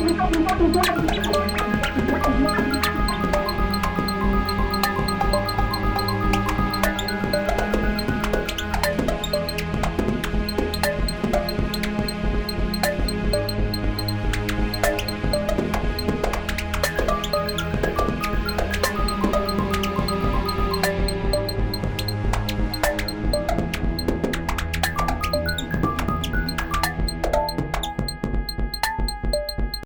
¡Gracias!